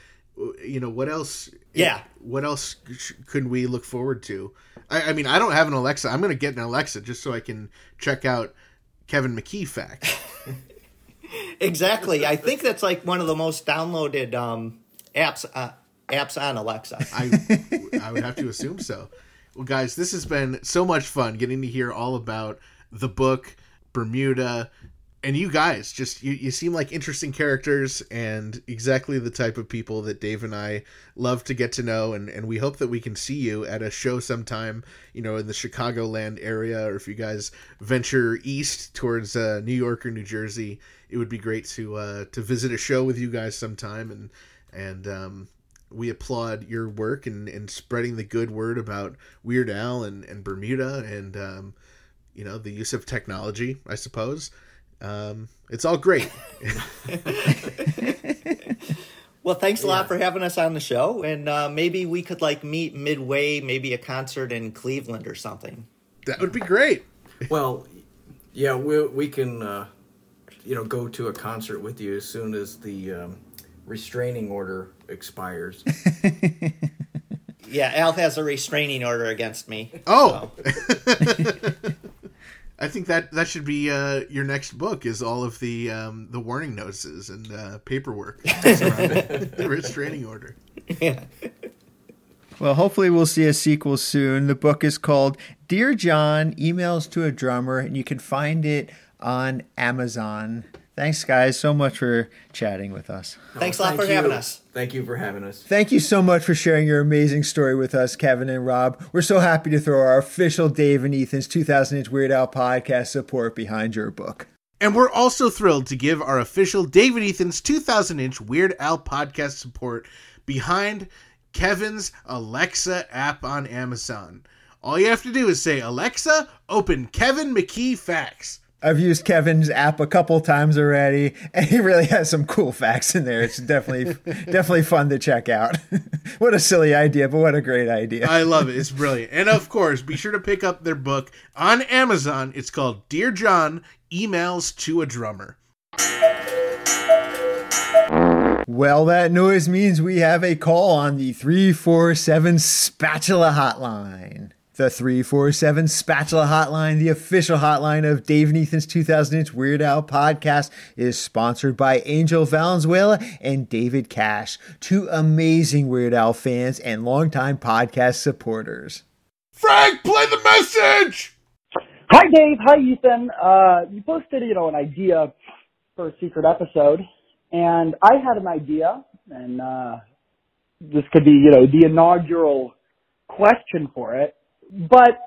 You know, what else? Yeah. What else sh- could we look forward to? I, I mean, I don't have an Alexa. I'm going to get an Alexa just so I can check out Kevin McKee facts. Exactly. I think that's like one of the most downloaded um, apps uh, apps on Alexa. I I would have to assume so. Well, guys, this has been so much fun getting to hear all about the book, Bermuda, and you guys. Just you, you seem like interesting characters and exactly the type of people that Dave and I love to get to know. And, and we hope that we can see you at a show sometime, you know, in the Chicagoland area, or if you guys venture east towards uh, New York or New Jersey, it would be great to uh, to visit a show with you guys sometime and and um, we applaud your work and, and spreading the good word about Weird Al and, and Bermuda and um, you know the use of technology, I suppose. Um, it's all great. Well, thanks a lot for having us on the show, and uh, maybe we could like meet midway, maybe a concert in Cleveland or something. that would be great. well yeah we, we can uh, you know go to a concert with you as soon as the um, restraining order expires Yeah, Al has a restraining order against me. Oh, I think that that should be uh, your next book. Is all of the um, the warning notices and uh, paperwork surrounding the restraining order. Yeah. Well, hopefully, we'll see a sequel soon. The book is called Dear John Emails to a Drummer, and you can find it on Amazon. Thanks, guys, so much for chatting with us. Thanks a lot Thank for having us. thank you for having us Thank you so much for sharing your amazing story with us, Kevin and Rob. We're so happy to throw our official Dave and Ethan's 2000 inch Weird Al podcast support behind your book. And we're also thrilled to give our official David Ethan's 2000 inch Weird Al podcast support behind Kevin's Alexa app on Amazon. All you have to do is say, Alexa, open Kevin McKee Facts. I've used Kevin's app a couple times already, and he really has some cool facts in there. It's definitely definitely fun to check out. what a silly idea, but what a great idea. I love it. It's brilliant. And of course, be sure to pick up their book on Amazon. It's called Dear John Emails to a Drummer. Well, that noise means we have a call on the 347 Spatula Hotline. The 347 Spatula Hotline, the official hotline of Dave and Ethan's 2000 inch Weird Al podcast, is sponsored by Angel Valenzuela and David Cash, two amazing Weird Al fans and longtime podcast supporters. Frank, play the message! Hi, Dave. Hi, Ethan. Uh, you posted, you know, an idea for a secret episode, and I had an idea, and uh, this could be, you know, the inaugural question for it. But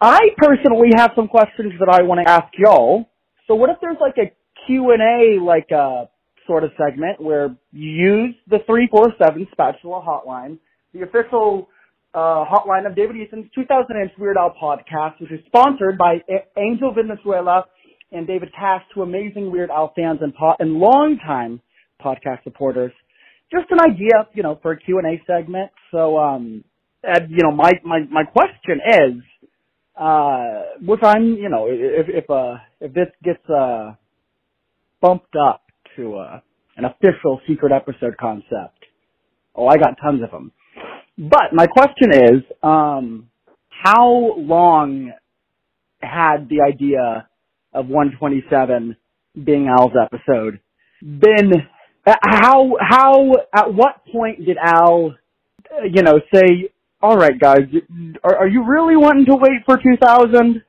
I personally have some questions that I want to ask y'all. So, what if there's like a Q and A, like a sort of segment where you use the three four seven spatula hotline, the official uh, hotline of David Easton's 2000 Inch Weird Al podcast, which is sponsored by A- Angel Venezuela and David Cash, two amazing Weird Al fans and, po- and longtime podcast supporters. Just an idea, you know, for a Q&A segment. So, um, you know, my, my, my question is, uh, I'm, you know, if, if, uh, if this gets, uh, bumped up to, uh, an official secret episode concept, oh, I got tons of them. But my question is, um, how long had the idea of 127 being Al's episode been? uh, How how at what point did Al, uh, you know, say, "All right, guys, are, are you really wanting to wait for 2000?"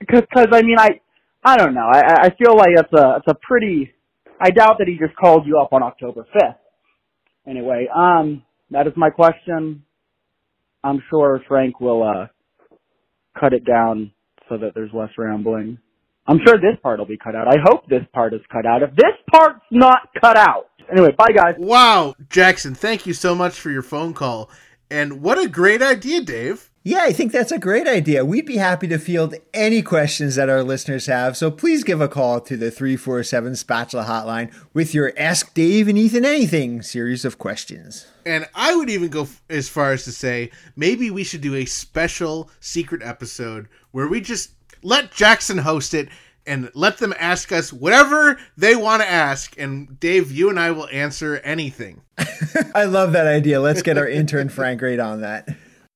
Because I mean I I don't know I I feel like it's a it's a pretty I doubt that he just called you up on October 5th. Anyway, um, that is my question. I'm sure Frank will uh cut it down so that there's less rambling. I'm sure this part will be cut out. I hope this part is cut out. If this part's not cut out. Anyway, bye guys. Wow, Jackson, thank you so much for your phone call. And what a great idea, Dave. Yeah, I think that's a great idea. We'd be happy to field any questions that our listeners have, so please give a call to the 347 Spatula Hotline with your Ask Dave and Ethan Anything series of questions. And I would even go f- as far as to say maybe we should do a special secret episode where we just let Jackson host it and let them ask us whatever they want to ask. And Dave, you and I will answer anything. I love that idea. Let's get our intern Frank right on that.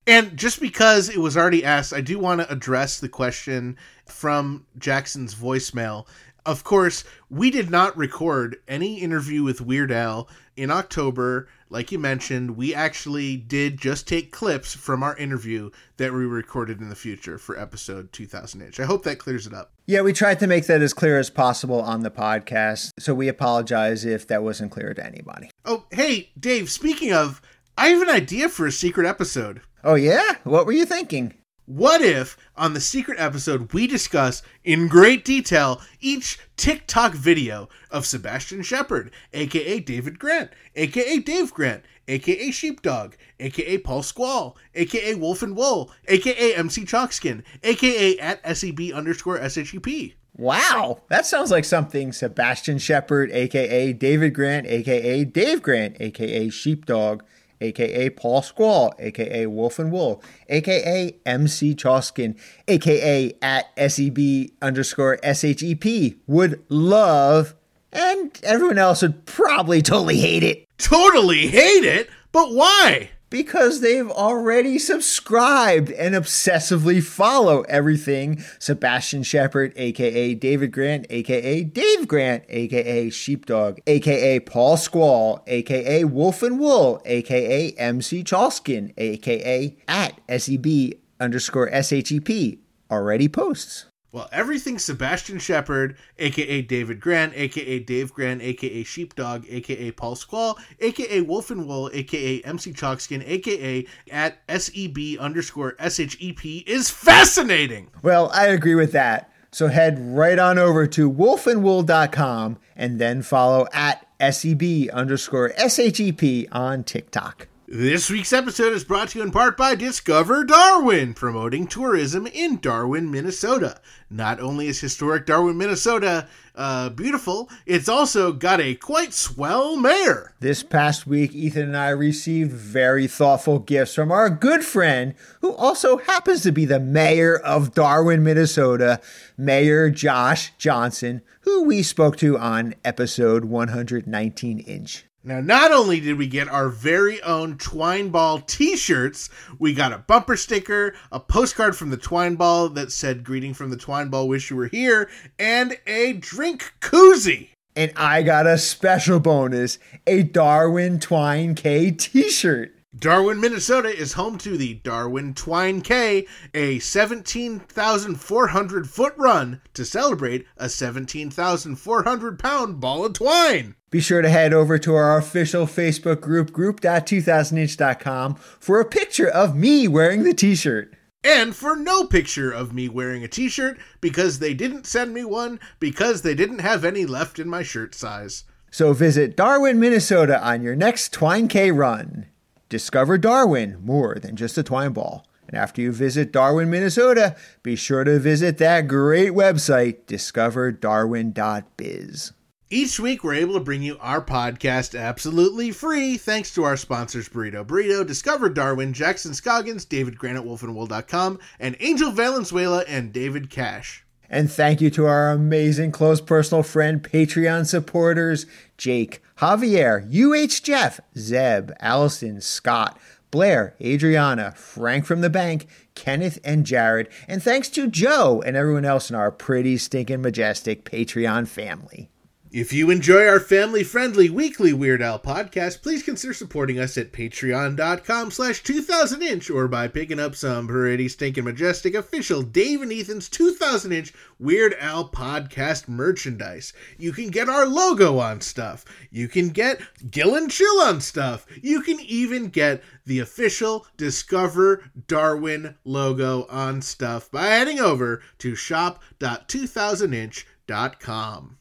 And just because it was already asked, I do want to address the question from Jackson's voicemail. Of course, we did not record any interview with Weird Al in October. Like you mentioned, we actually did just take clips from our interview that we recorded in the future for episode 2000 inch. I hope that clears it up. Yeah, we tried to make that as clear as possible on the podcast, so we apologize if that wasn't clear to anybody. Oh, hey, Dave, speaking of, I have an idea for a secret episode. Oh, yeah? What were you thinking? What if on the secret episode we discuss in great detail each TikTok video of Sebastian Shepard, aka David Grant, aka Dave Grant, aka Sheepdog, aka Paul Squall, aka Wolf and Wool, aka MC Chalkskin, aka at SEB underscore SHEP. Wow, that sounds like something Sebastian Shepard, aka David Grant, aka Dave Grant, aka Sheepdog, aka Paul Squall, aka Wolf and Wool, aka MC Chalkskin, aka at SEB underscore SHEP would love, and everyone else would probably totally hate it. Totally hate it, but why? Because they've already subscribed and obsessively follow everything Sebastian Shepard, aka David Grant, aka Dave Grant, aka Sheepdog, aka Paul Squall, aka Wolf and Wool, aka MC Chalkskin, aka at SEB underscore SHEP already posts. Well, everything Sebastian Shepard, aka David Grant, aka Dave Grant, aka Sheepdog, aka Paul Squall, aka Wolf and Wool, aka MC Chalkskin, aka at SEB underscore SHEP is fascinating. Well, I agree with that. So head right on over to wolfandwool.com and then follow at SEB underscore SHEP on TikTok. This week's episode is brought to you in part by Discover Darwin, promoting tourism in Darwin, Minnesota. Not only is historic Darwin, Minnesota uh, beautiful, it's also got a quite swell mayor. This past week, Ethan and I received very thoughtful gifts from our good friend, who also happens to be the mayor of Darwin, Minnesota, Mayor Josh Johnson, who we spoke to on episode 119 inch. Now, not only did we get our very own Twine Ball t shirts, we got a bumper sticker, a postcard from the Twine Ball that said, Greeting from the Twine Ball, wish you were here, and a drink koozie. And I got a special bonus a Darwin Twine K t shirt. Darwin, Minnesota is home to the Darwin Twine K, a 17,400 foot run to celebrate a 17,400 pound ball of twine. Be sure to head over to our official Facebook group, group.2000inch.com, for a picture of me wearing the t shirt. And for no picture of me wearing a t shirt because they didn't send me one because they didn't have any left in my shirt size. So visit Darwin, Minnesota on your next Twine K run. Discover Darwin more than just a twine ball. And after you visit Darwin, Minnesota, be sure to visit that great website, discoverdarwin.biz. Each week, we're able to bring you our podcast absolutely free thanks to our sponsors Burrito Burrito, Discover Darwin, Jackson Scoggins, David Granite, Wolfandwool.com, and Angel Valenzuela and David Cash. And thank you to our amazing close personal friend Patreon supporters Jake, Javier, UH Jeff, Zeb, Allison, Scott, Blair, Adriana, Frank from the bank, Kenneth, and Jared. And thanks to Joe and everyone else in our pretty stinking majestic Patreon family. If you enjoy our family-friendly weekly Weird Al podcast, please consider supporting us at patreon.com slash 2000inch or by picking up some pretty stinking majestic official Dave and Ethan's 2000inch Weird Al podcast merchandise. You can get our logo on stuff. You can get Gill and Chill on stuff. You can even get the official Discover Darwin logo on stuff by heading over to shop.2000inch.com.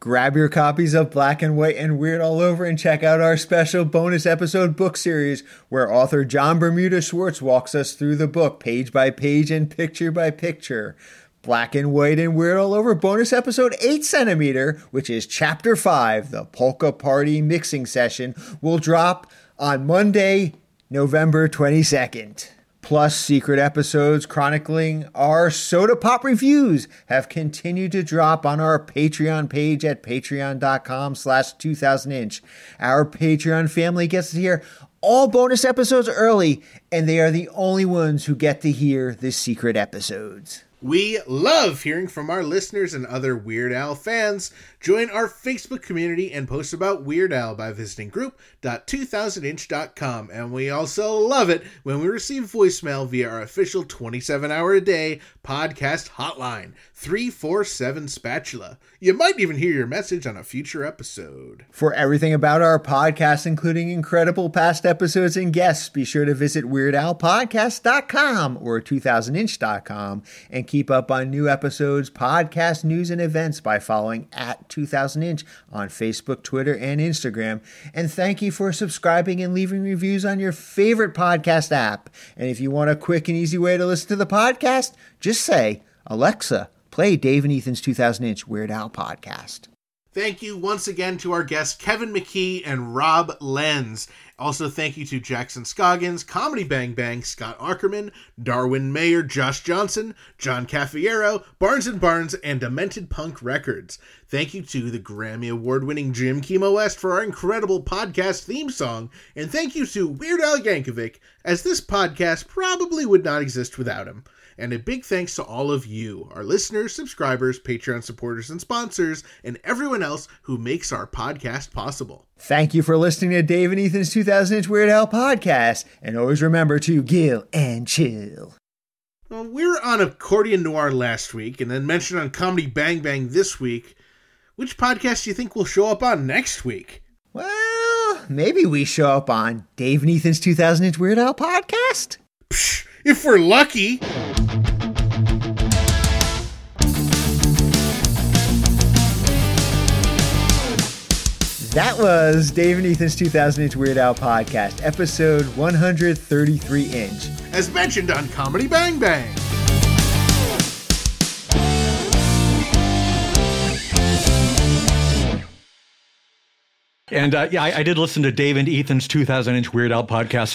Grab your copies of Black and White and Weird All Over and check out our special bonus episode book series where author John Bermuda Schwartz walks us through the book page by page and picture by picture. Black and White and Weird All Over bonus episode 8 centimeter, which is chapter 5, the Polka Party mixing session, will drop on Monday, November 22nd. Plus, secret episodes chronicling our soda pop reviews have continued to drop on our Patreon page at patreon.com slash 2000inch. Our Patreon family gets to hear all bonus episodes early, and they are the only ones who get to hear the secret episodes. We love hearing from our listeners and other Weird Al fans. Join our Facebook community and post about Weird Al by visiting group.2000inch.com. And we also love it when we receive voicemail via our official 27 hour a day podcast hotline 347 Spatula. You might even hear your message on a future episode. For everything about our podcast, including incredible past episodes and guests, be sure to visit WeirdAlPodcast.com or 2000inch.com and keep up on new episodes, podcast news, and events by following at 2000inch on Facebook, Twitter, and Instagram. And thank you for subscribing and leaving reviews on your favorite podcast app. And if you want a quick and easy way to listen to the podcast, just say, Alexa, play Dave and Ethan's 2000 inch Weird Al podcast. Thank you once again to our guests Kevin McKee and Rob Lenz. Also, thank you to Jackson Scoggins, Comedy Bang Bang, Scott Aukerman, Darwin Mayer, Josh Johnson, John Cafiero, Barnes and Barnes, and Demented Punk Records. Thank you to the Grammy Award winning Jim Kimo West for our incredible podcast theme song. And thank you to Weird Al Yankovic, as this podcast probably would not exist without him. And a big thanks to all of you, our listeners, subscribers, Patreon supporters, and sponsors, and everyone else who makes our podcast possible. Thank you for listening to Dave and Ethan's 2000 Inch Weird Al podcast. And always remember to gill and chill. Well, we were on Accordion Noir last week and then mentioned on Comedy Bang Bang this week. Which podcast do you think will show up on next week? Well, maybe we show up on Dave and Ethan's 2000 Inch Weird Al podcast. Psh, if we're lucky. That was Dave and Ethan's 2000 Inch Weird Al podcast, episode 133 inch. As mentioned on Comedy Bang Bang. And uh, yeah, I, I did listen to Dave and Ethan's 2000 inch Weird Al podcast